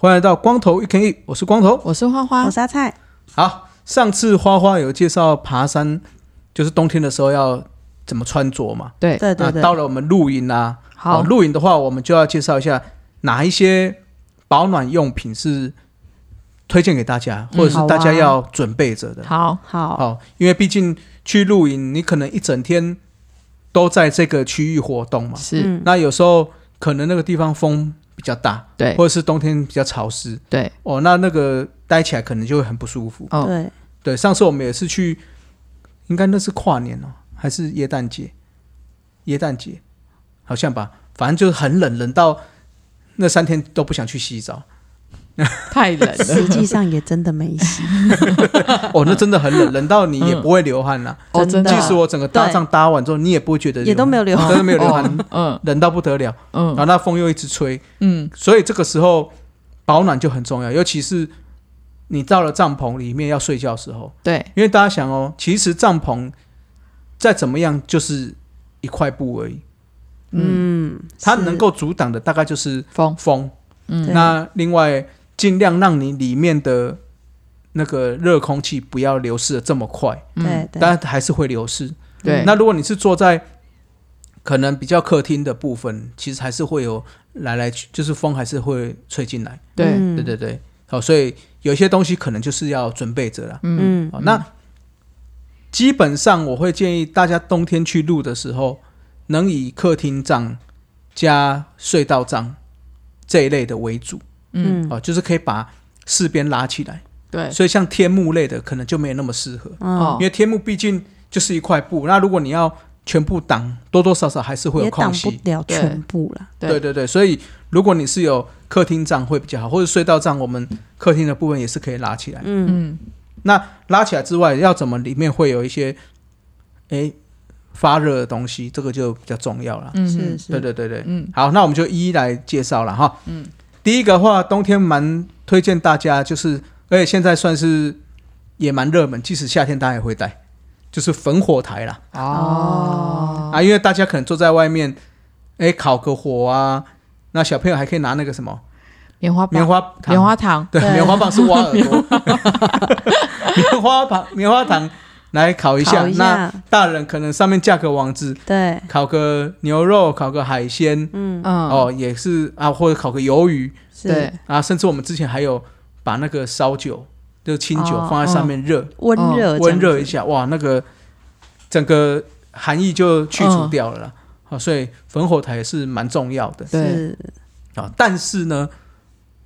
欢迎来到光头一天一，我是光头，我是花花，我是阿菜。好，上次花花有介绍爬山，就是冬天的时候要怎么穿着嘛。对对对对。到了我们露营啊，好，露营的话，我们就要介绍一下哪一些保暖用品是推荐给大家，或者是大家要准备着的。好好好，因为毕竟去露营，你可能一整天都在这个区域活动嘛。是。那有时候可能那个地方风。比较大，对，或者是冬天比较潮湿，对，哦，那那个待起来可能就会很不舒服，哦，对，对。上次我们也是去，应该那是跨年哦，还是耶诞节？耶诞节好像吧，反正就是很冷，冷到那三天都不想去洗澡。太冷了，实际上也真的没洗。哦，那真的很冷，冷到你也不会流汗了。哦，真的。即使我整个搭帐搭完之后，你也不会觉得也都没有流汗，真的没有流汗。嗯，冷到不得了。嗯，然后那风又一直吹。嗯，所以这个时候保暖就很重要，尤其是你到了帐篷里面要睡觉的时候。对，因为大家想哦，其实帐篷再怎么样就是一块布而已。嗯，它能够阻挡的大概就是风风。嗯，那另外。尽量让你里面的那个热空气不要流失的这么快，对，但还是会流失。对，那如果你是坐在可能比较客厅的部分，其实还是会有来来去，就是风还是会吹进来。对，对对对。好，所以有些东西可能就是要准备着了。嗯，好，那基本上我会建议大家冬天去露的时候，能以客厅帐加隧道帐这一类的为主。嗯，哦，就是可以把四边拉起来，对，所以像天幕类的可能就没有那么适合，哦，因为天幕毕竟就是一块布，那如果你要全部挡，多多少少还是会有空隙，挡不了全部了，对。对。对，所以如果你是有客厅帐会比较好，或者隧道帐，我们客厅的部分也是可以拉起来，嗯嗯，那拉起来之外，要怎么里面会有一些，哎，发热的东西，这个就比较重要了，嗯是是，对对对对，嗯，好，那我们就一一来介绍了哈，嗯。第一个话，冬天蛮推荐大家，就是而且现在算是也蛮热门，即使夏天大家也会带，就是焚火台啦。哦，啊，因为大家可能坐在外面，哎，烤个火啊，那小朋友还可以拿那个什么？棉花棉花棉花糖，对，棉花棒是挖耳朵，棉花糖棉花糖。来烤一下，一下。那大人可能上面架个网子，对，烤个牛肉，烤个海鲜，嗯。哦，也是啊，或者烤个鱿鱼，对。啊，甚至我们之前还有把那个烧酒，就是清酒放在上面热，温热温热一下，哇，那个整个寒意就去除掉了啦。好、嗯，所以焚火台也是蛮重要的，对。啊，但是呢，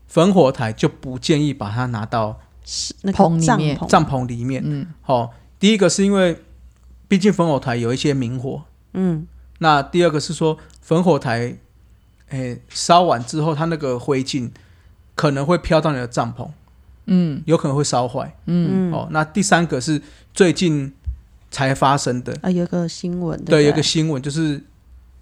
焚火台就不建议把它拿到那个帐篷。帐篷里面，嗯，好。第一个是因为，毕竟焚火台有一些明火，嗯，那第二个是说焚火台，诶，烧完之后它那个灰烬可能会飘到你的帐篷，嗯，有可能会烧坏，嗯，哦，那第三个是最近才发生的。啊，有个新闻，对，对，有个新闻就是，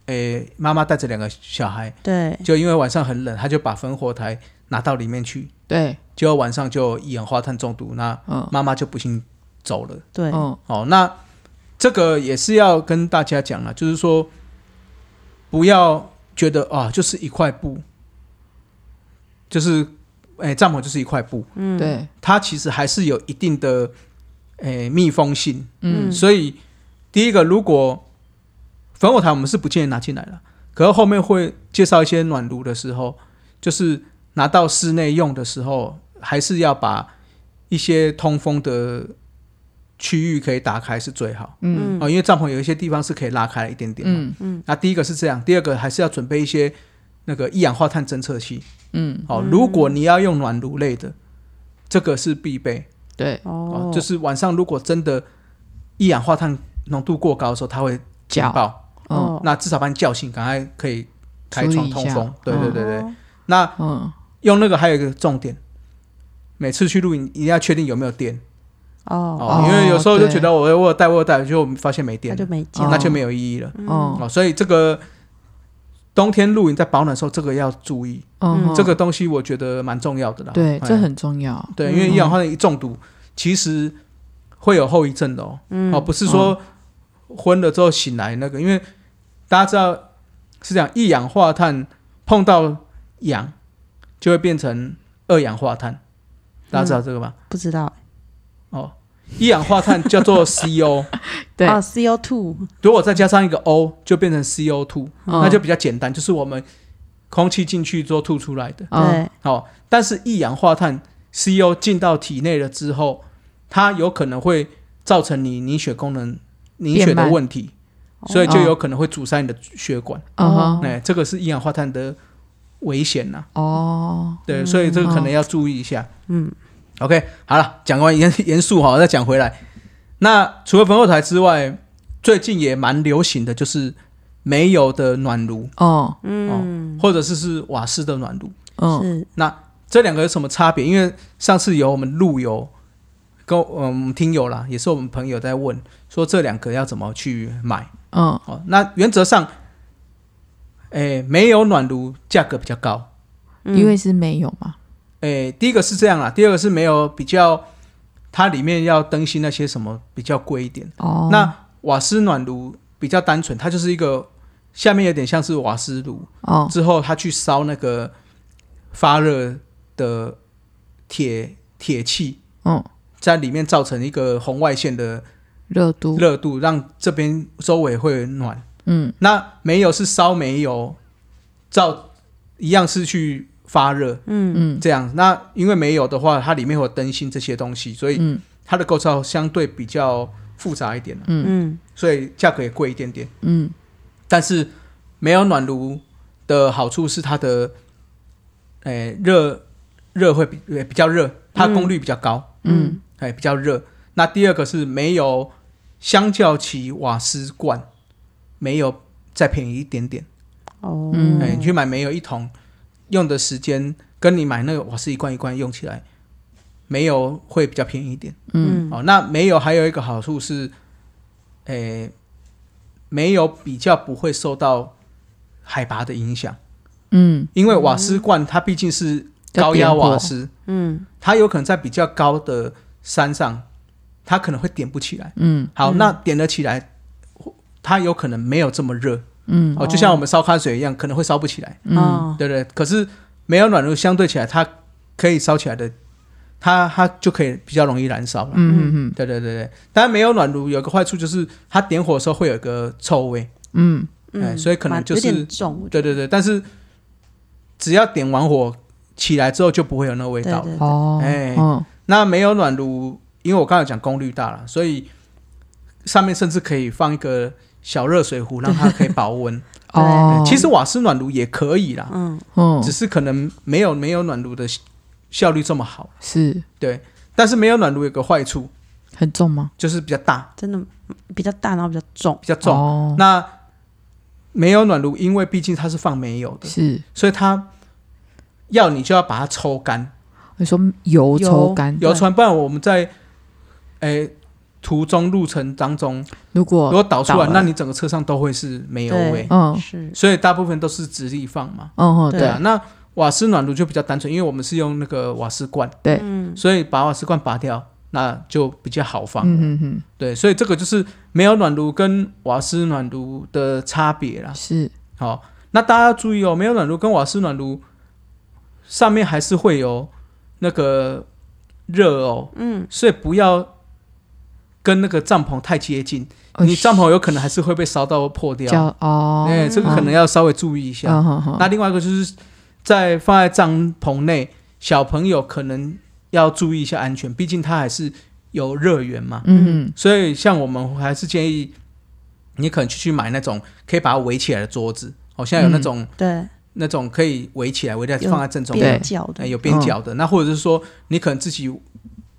诶，妈妈带着两个小孩，对，就因为晚上很冷，他就把焚火台拿到里面去，对，结果晚上就一氧化碳中毒，那妈妈就不幸。走了，对，哦，那这个也是要跟大家讲了，就是说，不要觉得啊，就是一块布，就是，哎，帐篷就是一块布，嗯，对，它其实还是有一定的，哎，密封性，嗯，所以第一个，如果焚火台我们是不建议拿进来了，可是后面会介绍一些暖炉的时候，就是拿到室内用的时候，还是要把一些通风的。区域可以打开是最好，嗯，哦，因为帐篷有一些地方是可以拉开一点点，嗯嗯。那第一个是这样，第二个还是要准备一些那个一氧化碳侦测器，嗯，哦，如果你要用暖炉类的，这个是必备，对，哦，就是晚上如果真的一氧化碳浓度过高的时候，它会警报，哦，那至少把你叫醒，赶快可以开窗通风，对对对对。那嗯，用那个还有一个重点，每次去露营一定要确定有没有电。哦，哦，因为有时候就觉得哦我我有带我有带，就发现没电，那就没哦。那就没有意义了。哦哦，所以这个冬天露营在保暖的时候，这个要注意，嗯，这个东西我觉得蛮重要的啦。对，哎这很重要。对，因为一氧化碳一中毒，其实会有后遗症的哦。嗯哦，不是说昏了之后醒来那个，因为大家知道是这样，一氧化碳碰到氧就会变成二氧化碳，大家知道这个吗？不知道。哦，一氧化碳叫做 CO，对，啊，CO two 如果再加上一个 O，就变成 CO2，、嗯。那就比较简单，就是我们空气进去之后吐出来的。嗯对，哦，但是一氧化碳 CO 进到体内了之后，它有可能会造成你凝血功能凝血的问题，所以就有可能会阻塞你的血管。嗯哼。哎、这个是一氧化碳的危险呐、哦，对，所以这个可能要注意一下。嗯 OK，好了，讲完严严肃哈，再讲回来。那除了焚火台之外，最近也蛮流行的就是煤油的暖炉，哦，嗯，或者是是瓦斯的暖炉。嗯，那这两个有什么差别？因为上次有我们路由跟我们听友啦，也是我们朋友在问说这两个要怎么去买嗯，哦。那原则上，诶，没有暖炉价格比较高。嗯因为是没有嘛，诶，第一个是这样啦，第二个是没有比较，它里面要灯芯那些什么比较贵一点。哦，那瓦斯暖炉比较单纯，它就是一个下面有点像是瓦斯炉，哦，之后它去烧那个发热的铁铁器，嗯，在里面造成一个红外线的热度，热度，让这边周围会暖。嗯。那煤油是烧煤油，照一样是去发热，嗯。嗯。这样。那因为煤油的话，它里面会有灯芯这些东西，所以嗯。它的构造相对比较复杂一点，嗯。嗯。所以价格也贵一点点。嗯。但是没有暖炉的好处是它的，诶热热会比呃比较热，它功率比较高，嗯。哎、比较热。那第二个是煤油，相较起瓦斯罐，煤油再便宜一点点。哦，嗯哎、你去买煤油一桶，用的时间跟你买那个瓦斯一罐一罐用起来，煤油会比较便宜一点。嗯。哦，那煤油还有一个好处是，诶，煤油比较不会受到海拔的影响，嗯，因为瓦斯罐它毕竟是高压瓦斯，嗯。它有可能在比较高的山上，它可能会点不起来。嗯。好，嗯。那点了起来，它有可能没有这么热。嗯。哦，就像我们烧开水一样，可能会烧不起来，嗯。哦，对不对？可是没有暖炉相对起来，它可以烧起来的，它它就可以比较容易燃烧了。嗯嗯对对对对，当然没有暖炉有个坏处就是它点火的时候会有一个臭味，嗯。哎嗯，所以可能就是蛮有点重，对对对，但是只要点完火起来之后就不会有那个味道哦，哎嗯那没有暖炉，因为我刚才讲功率大了，所以上面甚至可以放一个小热水壶，让它可以保温。哦，其实瓦斯暖炉也可以啦，嗯。嗯只是可能没有没有暖炉的效率这么好。是。对，但是没有暖炉有个坏处，很重吗？就是比较大，真的比较大，然后比较重，比较重。哦，那没有暖炉，因为毕竟它是放煤油的，是。所以它要你就要把它抽干，你说油抽干，油抽干，不然我们在诶途中路程当中，如果如果倒出来，那你整个车上都会是煤油味，嗯。是，所以大部分都是直立放嘛。哦嗯对啊，那瓦斯暖炉就比较单纯，因为我们是用那个瓦斯罐，对。嗯。所以把瓦斯罐拔掉，那就比较好放。嗯嗯嗯对，所以这个就是煤油暖炉跟瓦斯暖炉的差别啦。是。好，那大家要注意哦，没有暖炉跟瓦斯暖炉上面还是会有那个热哦，嗯。所以不要跟那个帐篷太接近，哦你帐篷有可能还是会被烧到破掉。叫哦，哎、这个可能要稍微注意一下。那另外一个就是在放在帐篷内，小朋友可能要注意一下安全，毕竟它还是有热源嘛。嗯所以像我们还是建议你可能去去买那种可以把它围起来的桌子。哦，现在有那种、对，那种可以围起来，围在放在正中对央，哎，边角的，有边角的。那或者是说，你可能自己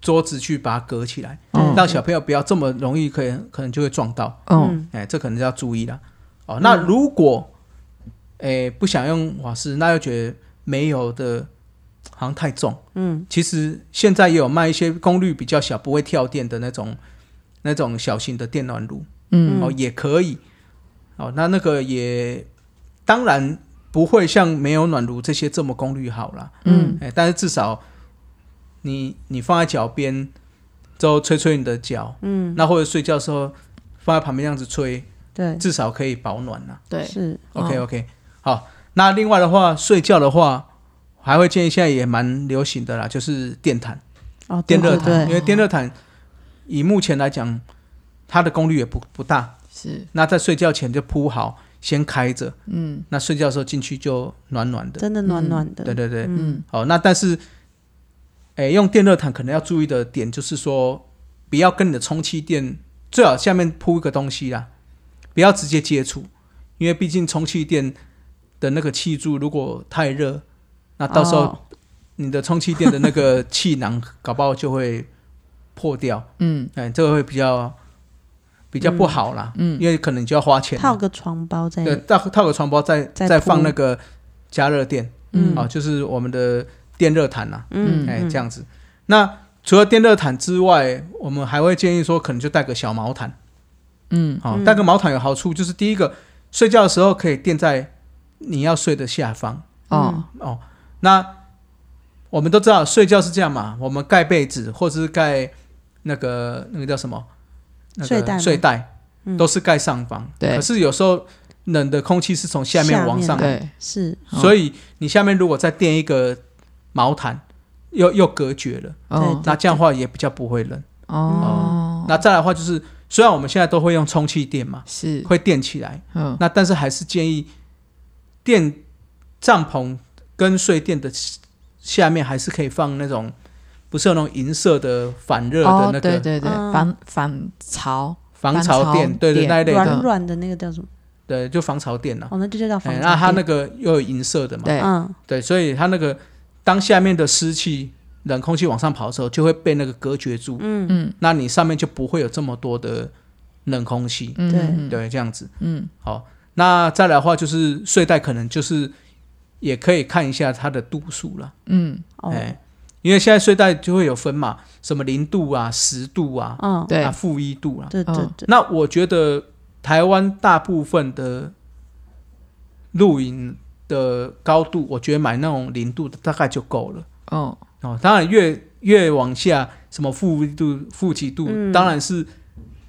桌子去把它隔起来，嗯让小朋友不要这么容易，可能可能就会撞到。嗯嗯哎，这可能就要注意了。哦，那如果哎不想用瓦斯，那又觉得煤油的好像太重。嗯，其实现在也有卖一些功率比较小、不会跳电的那种那种小型的电暖炉，嗯哦，也可以。哦，那那个也当然不会像没有暖炉这些这么功率好啦。嗯哎，但是至少你你放在脚边之后吹吹你的脚，嗯，那或者睡觉的时候放在旁边这样子吹，对，至少可以保暖啦。对，是，OK 哦。OK，好，那另外的话，睡觉的话，还会建议现在也蛮流行的啦，就是电毯、哦，电热毯，因为电热毯以目前来讲，它的功率也不不大，是，那在睡觉前就铺好，先开着，嗯。那睡觉的时候进去就暖暖的。真的暖暖的，对对对，嗯，嗯。好，那但是，哎，用电热毯可能要注意的点就是说，不要跟你的充气垫最好下面铺一个东西啦，不要直接接触，因为毕竟充气垫的那个气柱如果太热，那到时候哦。你的充气垫的那个气囊搞不好就会破掉，嗯。哎，这个会比较比较不好啦，嗯因为可能你就要花钱，套个床包在，对，套套个床包再再再放那个加热垫。嗯。啊，就是我们的电热毯呐，嗯，哎、嗯这样子。那除了电热毯之外，我们还会建议说，可能就带个小毛毯。嗯好、嗯带个毛毯有好处，就是第一个，睡觉的时候可以垫在你要睡的下方。哦哦，那我们都知道睡觉是这样嘛，我们盖被子或者是盖那个那个叫什么？那个睡袋睡袋嗯都是盖上方。对可是有时候冷的空气是从下面往上来。对，是，所以你下面如果再垫一个毛毯，又又隔绝了，哦。那这样的话也比较不会冷。哦，那再来的话就是，虽然我们现在都会用充气垫嘛，是，会垫起来，嗯。那但是还是建议垫帐篷跟睡垫的下面还是可以放那种，不是有那种银色的反热的哦那个对对对，嗯。防反潮，防潮防潮垫，对对那一类的，软软的那个叫什么？对，就防潮垫了。哦，那就叫防那它那个又有银色的嘛，对，嗯，对，所以它那个当下面的湿气、冷空气往上跑的时候，就会被那个隔绝住。嗯。嗯。那你上面就不会有这么多的冷空气。嗯，对。嗯，对，这样子。嗯。好，那再来的话就是睡袋，可能就是也可以看一下它的度数了。嗯，哦，哎，因为现在睡袋就会有分嘛，什么零度啊、十度啊、嗯，对。啊，负一度啊。对对，那我觉得台湾大部分的露营的高度，我觉得买那种零度的大概就够了。哦，哦，当然越越往下，什么负一度、负几度，嗯当然是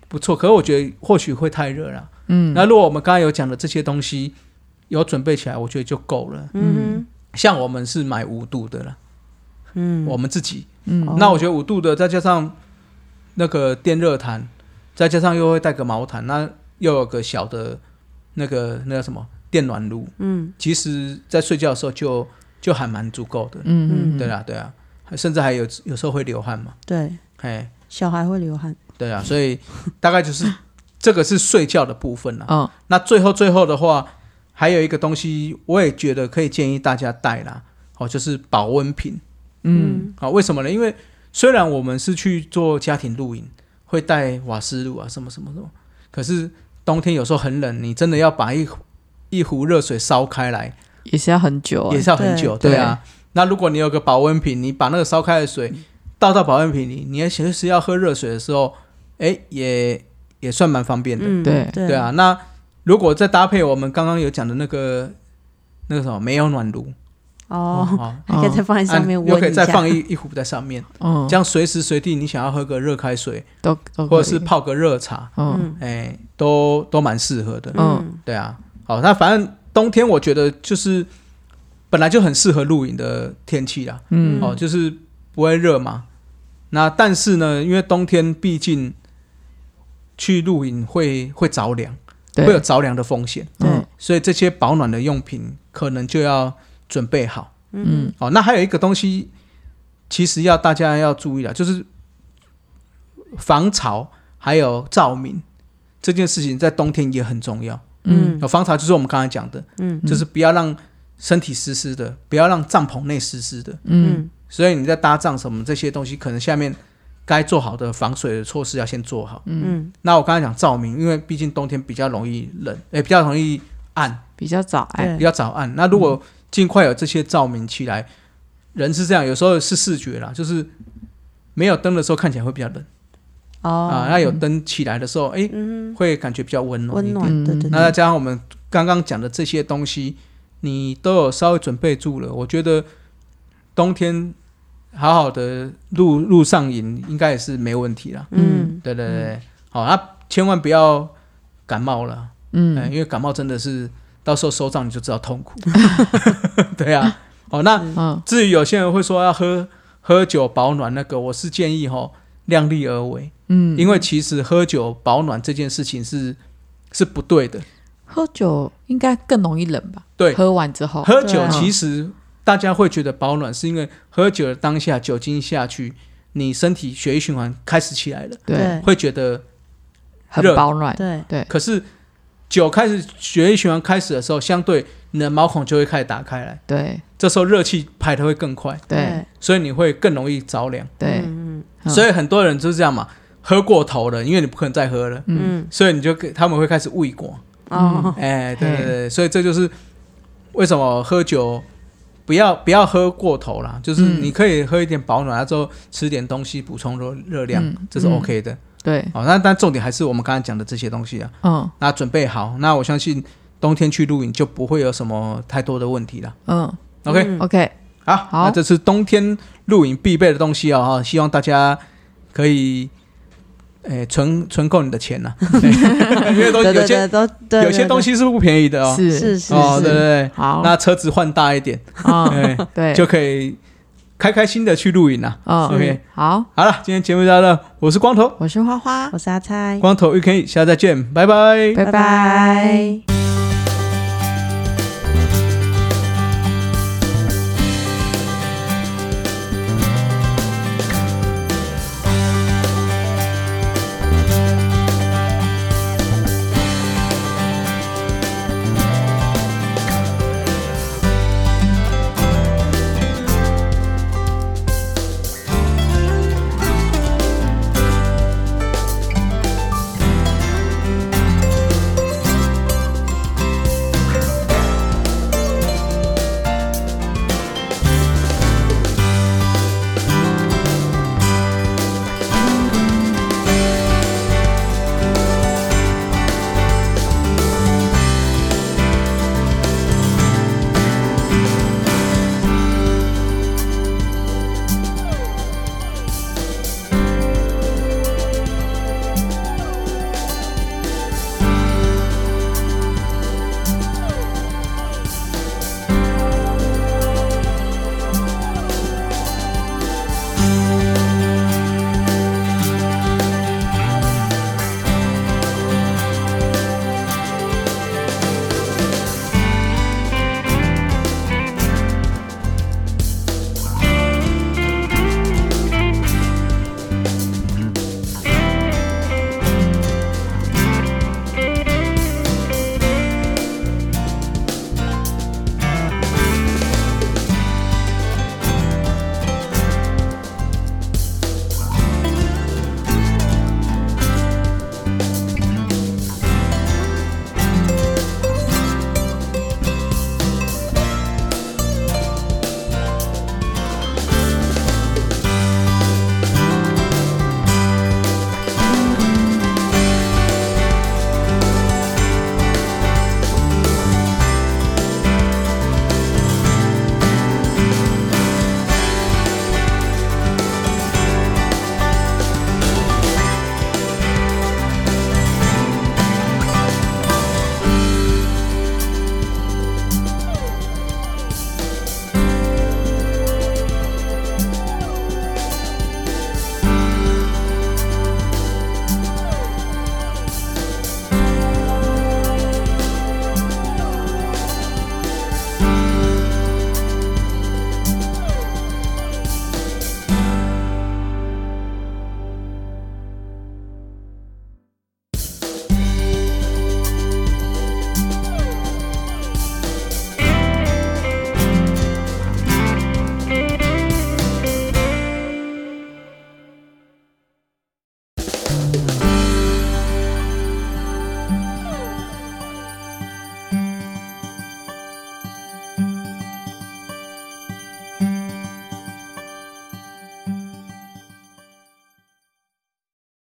不错。可是我觉得或许会太热了。嗯，那如果我们刚才有讲的这些东西有准备起来，我觉得就够了。嗯像我们是买五度的了，嗯，我们自己。嗯哦那我觉得五度的，再加上那个电热毯，再加上又会带个毛毯，那又有个小的那个那个什么电暖炉，嗯其实在睡觉的时候就就还蛮足够的。嗯嗯，对啊，对啊，甚至还有有时候会流汗嘛。对，哎，小孩会流汗，对啊，所以大概就是 这个是睡觉的部分啦。哦，那最后最后的话，还有一个东西，我也觉得可以建议大家带啦，哦，就是保温瓶。嗯啊、为什么呢？因为虽然我们是去做家庭露营，会带瓦斯炉啊，什么什么什么，可是冬天有时候很冷，你真的要把一壶一壶热水烧开来，也是要很久啊。也，是要很久，对对啊。那如果你有个保温瓶，你把那个烧开的水倒到保温瓶里，你要随时要喝热水的时候，哎，也也算蛮方便的，嗯，对。对。对啊。那如果再搭配我们刚刚有讲的那个那个什么没有暖炉。哦，哦，还可以再放在上面啊又可以再放一一壶在上面。嗯，这样随时随地你想要喝个热开水，都都或者是泡个热茶，嗯嗯。哎，都都蛮适合的。嗯。对啊，好，那反正冬天我觉得就是本来就很适合露营的天气啦，嗯。哦，就是不会热嘛。那但是呢，因为冬天毕竟去露营会会着凉，会有着凉的风险，嗯。所以这些保暖的用品可能就要准备好。嗯。哦，那还有一个东西，其实要大家要注意的，就是防潮还有照明这件事情，在冬天也很重要。嗯。有防潮就是我们刚才讲的，嗯。就是不要让身体湿湿的，不要让帐篷内湿湿的。嗯。嗯。所以你在搭帐什么这些东西，可能下面该做好的防水的措施要先做好。嗯，嗯。那我刚才讲照明，因为毕竟冬天比较容易冷，诶，比较容易暗，比较早暗，比较早暗。那如果尽快有这些照明起来，人是这样，有时候是视觉啦，就是没有灯的时候看起来会比较冷哦，啊，那有灯起来的时候，哎，嗯，会感觉比较温暖一点。温暖，对对对。那再加上我们刚刚讲的这些东西，你都有稍微准备住了，我觉得冬天好好的露露上瘾应该也是没问题啦。嗯，对对对，好，那千万不要感冒了，嗯，因为感冒真的是到时候收账你就知道痛苦。对啊，哦，那嗯。至于有些人会说要喝喝酒保暖，那个我是建议哈量力而为，嗯，因为其实喝酒保暖这件事情是是不对的。喝酒应该更容易冷吧？对，喝完之后，喝酒其实大家会觉得保暖，是因为喝酒的当下酒精下去，你身体血液循环开始起来了，对，对会觉得。很保暖，对，对，可是酒开始血液循环开始的时候，相对你的毛孔就会开始打开来，对，这时候热气排的会更快，对，所以你会更容易着凉。对，嗯嗯。所以很多人就是这样嘛，喝过头了，因为你不可能再喝了，嗯。所以你就他们会开始胃果。哦，哎，对对对，所以这就是为什么喝酒不要不要喝过头啦，就是嗯你可以喝一点保暖，然后之后吃点东西补充热热量嗯，这是嗯 OK 的。对，哦，那但重点还是我们刚才讲的这些东西啊，嗯那准备好，那我相信冬天去露营就不会有什么太多的问题了。嗯。OK，嗯，OK，好，好。那这是冬天露营必备的东西哦，哈，希望大家可以。诶，存存够你的钱呐，因为都对对有些对，都对，有些东西是不便宜的哦。是是是哦，对对。是，对，好，那车子换大一点，嗯，哎，对，就可以开开心的去露营了。嗯 OK，好，好了，今天节目就到这，我是光头，我是花花，我是阿菜，光头 UK，下次再见，拜。拜。拜。拜拜。